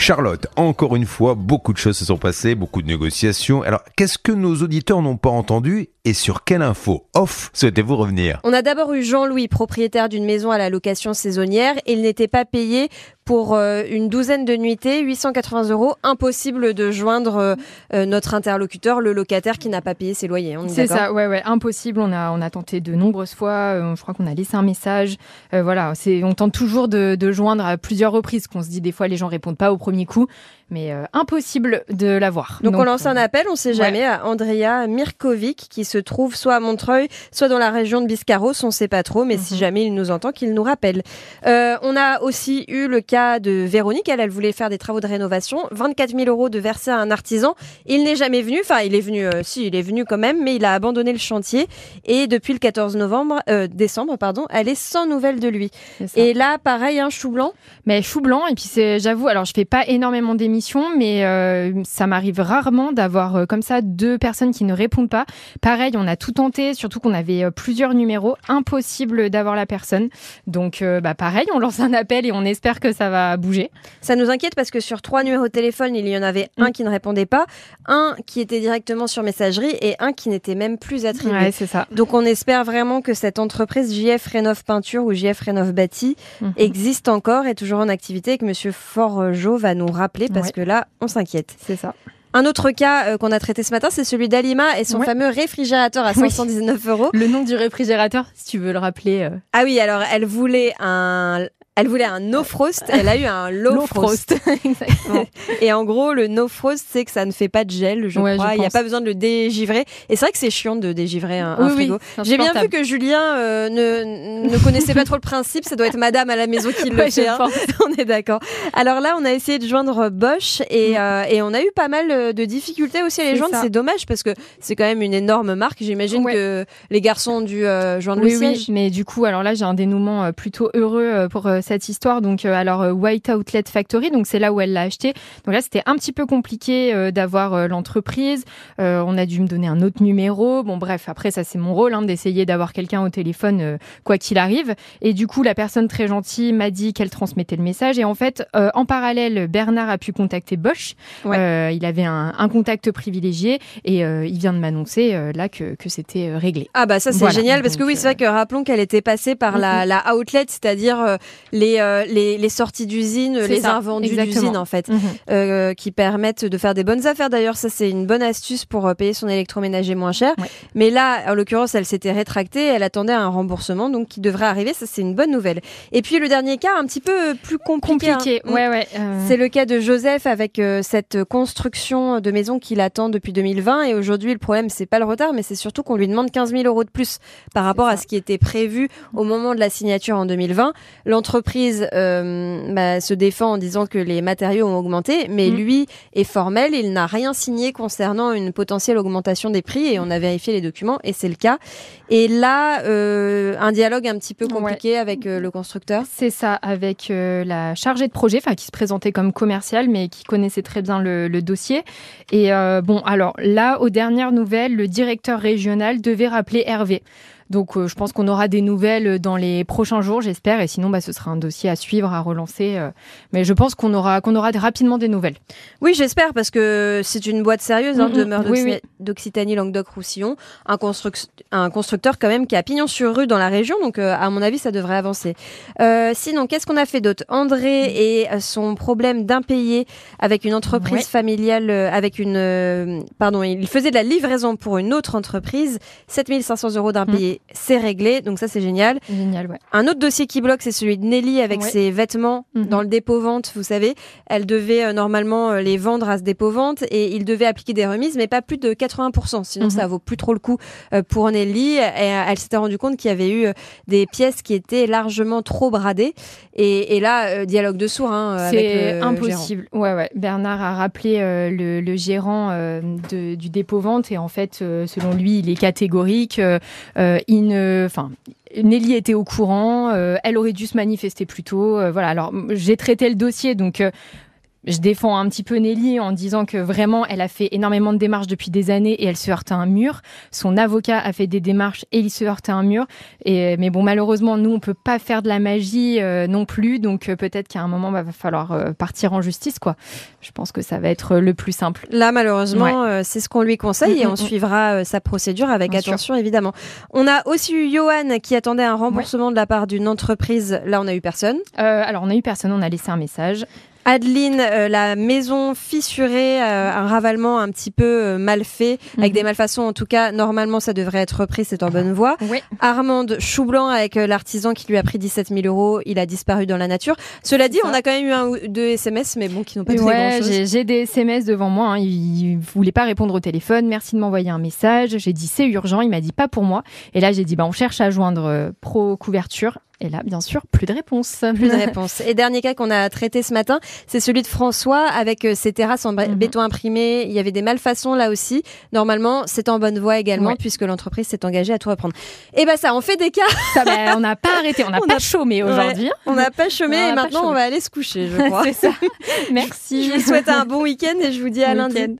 Charlotte, encore une fois, beaucoup de choses se sont passées, beaucoup de négociations. Alors, qu'est-ce que nos auditeurs n'ont pas entendu et sur quelle info off souhaitez-vous revenir? On a d'abord eu Jean-Louis, propriétaire d'une maison à la location saisonnière. Il n'était pas payé pour euh, une douzaine de nuitées, 880 euros. Impossible de joindre euh, euh, notre interlocuteur, le locataire qui n'a pas payé ses loyers. C'est ça, ouais, ouais, impossible. On a, on a tenté de nombreuses fois. je crois qu'on a laissé un message. voilà, c'est, on tente toujours de, de, joindre à plusieurs reprises. Qu'on se dit des fois les gens répondent pas au premier coup mais euh, impossible de l'avoir. Donc, Donc, on lance un appel, on ne sait jamais, à Andrea Mirkovic qui se trouve soit à Montreuil, soit dans la région de Biscarros, on ne sait pas trop, mais si mhm. jamais il nous entend, qu'il nous rappelle. Euh, on a aussi eu le cas de Véronique, elle, elle voulait faire des travaux de rénovation, 24 000 euros de verser à un artisan. Il n'est jamais venu, enfin il est venu, euh, si il est venu quand même, mais il a abandonné le chantier et depuis le 14 novembre, décembre, pardon, elle est sans nouvelles de lui. Et là, pareil, un chou blanc. Mais chou blanc, et puis j'avoue, alors je fais pas énormément d'émissions mais euh, ça m'arrive rarement d'avoir euh, comme ça deux personnes qui ne répondent pas. Pareil, on a tout tenté, surtout qu'on avait euh, plusieurs numéros, impossible d'avoir la personne. Donc, bah pareil, on lance un appel et on espère que ça va bouger. Ça nous inquiète parce que sur trois numéros de téléphone, il y en avait un mm. qui ne répondait pas, un qui était directement sur messagerie et un qui n'était même plus attribué. c'est ça. Donc, on espère vraiment que cette entreprise JF Rénov Peinture ou JF Rénov Bâti mm-hmm. existe encore, et toujours en activité et que Monsieur Forgeau va nous rappeler parce que là, on s'inquiète. C'est ça. Un autre cas euh, qu'on a traité ce matin, c'est celui d'Alima et son fameux réfrigérateur à 519 euros. Le nom du réfrigérateur, si tu veux le rappeler. Euh. Ah oui, alors elle voulait un elle voulait un no frost, elle a eu un low, frost. et en gros, le no frost, c'est que ça ne fait pas de gel, je crois. Il n'y a pas besoin de le dégivrer. Et c'est vrai que c'est chiant de dégivrer un, frigo. J'ai bien vu que Julien euh, ne, ne connaissait pas trop le principe. Ça doit être madame à la maison qui le fait. Hein. on est d'accord. Alors là, on a essayé de joindre Bosch et, mm. euh, et, on a eu pas mal euh, de difficultés aussi à les joindre. C'est dommage parce que c'est quand même une énorme marque. J'imagine que les garçons ont dû joindre le siège. Oui, mais du coup, alors là, j'ai un dénouement plutôt heureux pour cette histoire. Donc, euh, alors euh, White Outlet Factory, donc c'est là où elle l'a acheté. Donc là, c'était un petit peu compliqué euh, d'avoir l'entreprise. on a dû me donner un autre numéro. Bon, bref, après ça, c'est mon rôle hein, d'essayer d'avoir quelqu'un au téléphone quoi qu'il arrive. Et du coup, la personne très gentille m'a dit qu'elle transmettait le message. Et en fait, en parallèle, Bernard a pu contacter Bosch. il avait un, contact privilégié et il vient de m'annoncer là que, que c'était réglé. Ah bah ça c'est génial parce que oui, c'est vrai que rappelons qu'elle était passée par la, la outlet, c'est-à-dire les euh, les, sorties d'usine, les invendus d'usine en fait, mhm. euh, qui permettent de faire des bonnes affaires. D'ailleurs, ça c'est une bonne astuce pour euh, payer son électroménager moins cher. Mais là, en l'occurrence, elle s'était rétractée, elle attendait un remboursement, donc qui devrait arriver. Ça c'est une bonne nouvelle. Et puis le dernier cas, un petit peu plus compliqué. compliqué. Hein. Ouais, ouais. C'est le cas de Joseph avec cette construction de maison qu'il attend depuis 2020. Et aujourd'hui, le problème c'est pas le retard, mais c'est surtout qu'on lui demande 15 000 euros de plus par rapport à ce qui était prévu au moment de la signature en 2020. L'entreprise euh, bah, se défend en disant que les matériaux ont augmenté, mais mm. lui est formel, il n'a rien signé concernant une potentielle augmentation des prix et on a vérifié les documents et c'est le cas. Et là, euh, un dialogue un petit peu compliqué avec euh, le constructeur. C'est ça, avec la chargée de projet, enfin qui se présentait comme commercial, mais qui connaissait très bien le, le dossier. Et bon, alors là, aux dernières nouvelles, le directeur régional devait rappeler Hervé. Donc euh, je pense qu'on aura des nouvelles dans les prochains jours, j'espère. Et sinon, bah, ce sera un dossier à suivre, à relancer. Euh. mais je pense qu'on aura, qu'on aura rapidement des nouvelles. Oui, j'espère, parce que c'est une boîte sérieuse, hein, demeure d'Occitanie, Languedoc-Roussillon. Un, un, constructeur quand même qui a pignon sur rue dans la région. Donc euh, à mon avis, ça devrait avancer. sinon, qu'est-ce qu'on a fait d'autre? André et son problème d'impayé avec une entreprise familiale, avec une... pardon, il faisait de la livraison pour une autre entreprise. 7500 euros d'impayé c'est réglé, donc ça c'est génial. Génial, ouais. Un autre dossier qui bloque, c'est celui de Nelly avec ses vêtements mhm. dans le dépôt vente, vous savez. Elle devait euh, normalement euh, les vendre à ce dépôt vente et il devait appliquer des remises, mais pas plus de 80%, sinon mhm. ça vaut plus trop le coup euh, pour Nelly. Et, elle s'était rendu compte qu'il y avait eu des pièces qui étaient largement trop bradées. Et, là, dialogue de sourds hein, C'est impossible. Ouais, ouais. Bernard a rappelé le, gérant du dépôt vente et en fait, selon lui, il est catégorique Nelly était au courant, euh, elle aurait dû se manifester plus tôt. Euh, voilà. Alors j'ai traité le dossier, donc euh, je défends un petit peu Nelly en disant que vraiment, elle a fait énormément de démarches depuis des années et elle se heurte à un mur. Son avocat a fait des démarches et il se heurte à un mur. Et, mais bon, malheureusement, nous, on peut pas faire de la magie euh, non plus. Donc euh, peut-être qu'à un moment, bah, va falloir euh, partir en justice, quoi. Je pense que ça va être le plus simple. Là, malheureusement, c'est ce qu'on lui conseille et on suivra sa procédure avec attention, évidemment. On a aussi eu Johan qui attendait un remboursement de la part d'une entreprise. Là, on a eu personne. alors, on a eu personne. On a laissé un message. Adeline, euh, la maison fissurée, euh, un ravalement un petit peu euh, mal fait, avec mhm. des malfaçons en tout cas. Normalement, ça devrait être repris, c'est en bonne voie. Oui. Armande Choublanc avec l'artisan qui lui a pris 17 000 euros, il a disparu dans la nature. Cela dit, on a quand même eu un ou deux SMS, mais bon, qui n'ont pas fait ouais, grand-chose. J'ai des SMS devant moi. Hein. Il voulait pas répondre au téléphone. Merci de m'envoyer un message. J'ai dit c'est urgent. Il m'a dit pas pour moi. Et là, j'ai dit bah on cherche à joindre Pro Couverture. Et là, bien sûr, plus de réponses. Plus de réponses. Et dernier cas qu'on a traité ce matin, c'est celui de François avec euh, ses terrasses en mhm. béton imprimé. Il y avait des malfaçons là aussi. Normalement, c'est en bonne voie également puisque l'entreprise s'est engagée à tout reprendre. Et bah ça, on fait des cas. Ben, on n'a pas arrêté, on n'a pas chômé aujourd'hui. on n'a pas chômé et maintenant on va aller se coucher, je crois. c'est ça. Merci. Je vous souhaite un bon week-end et je vous dis à lundi.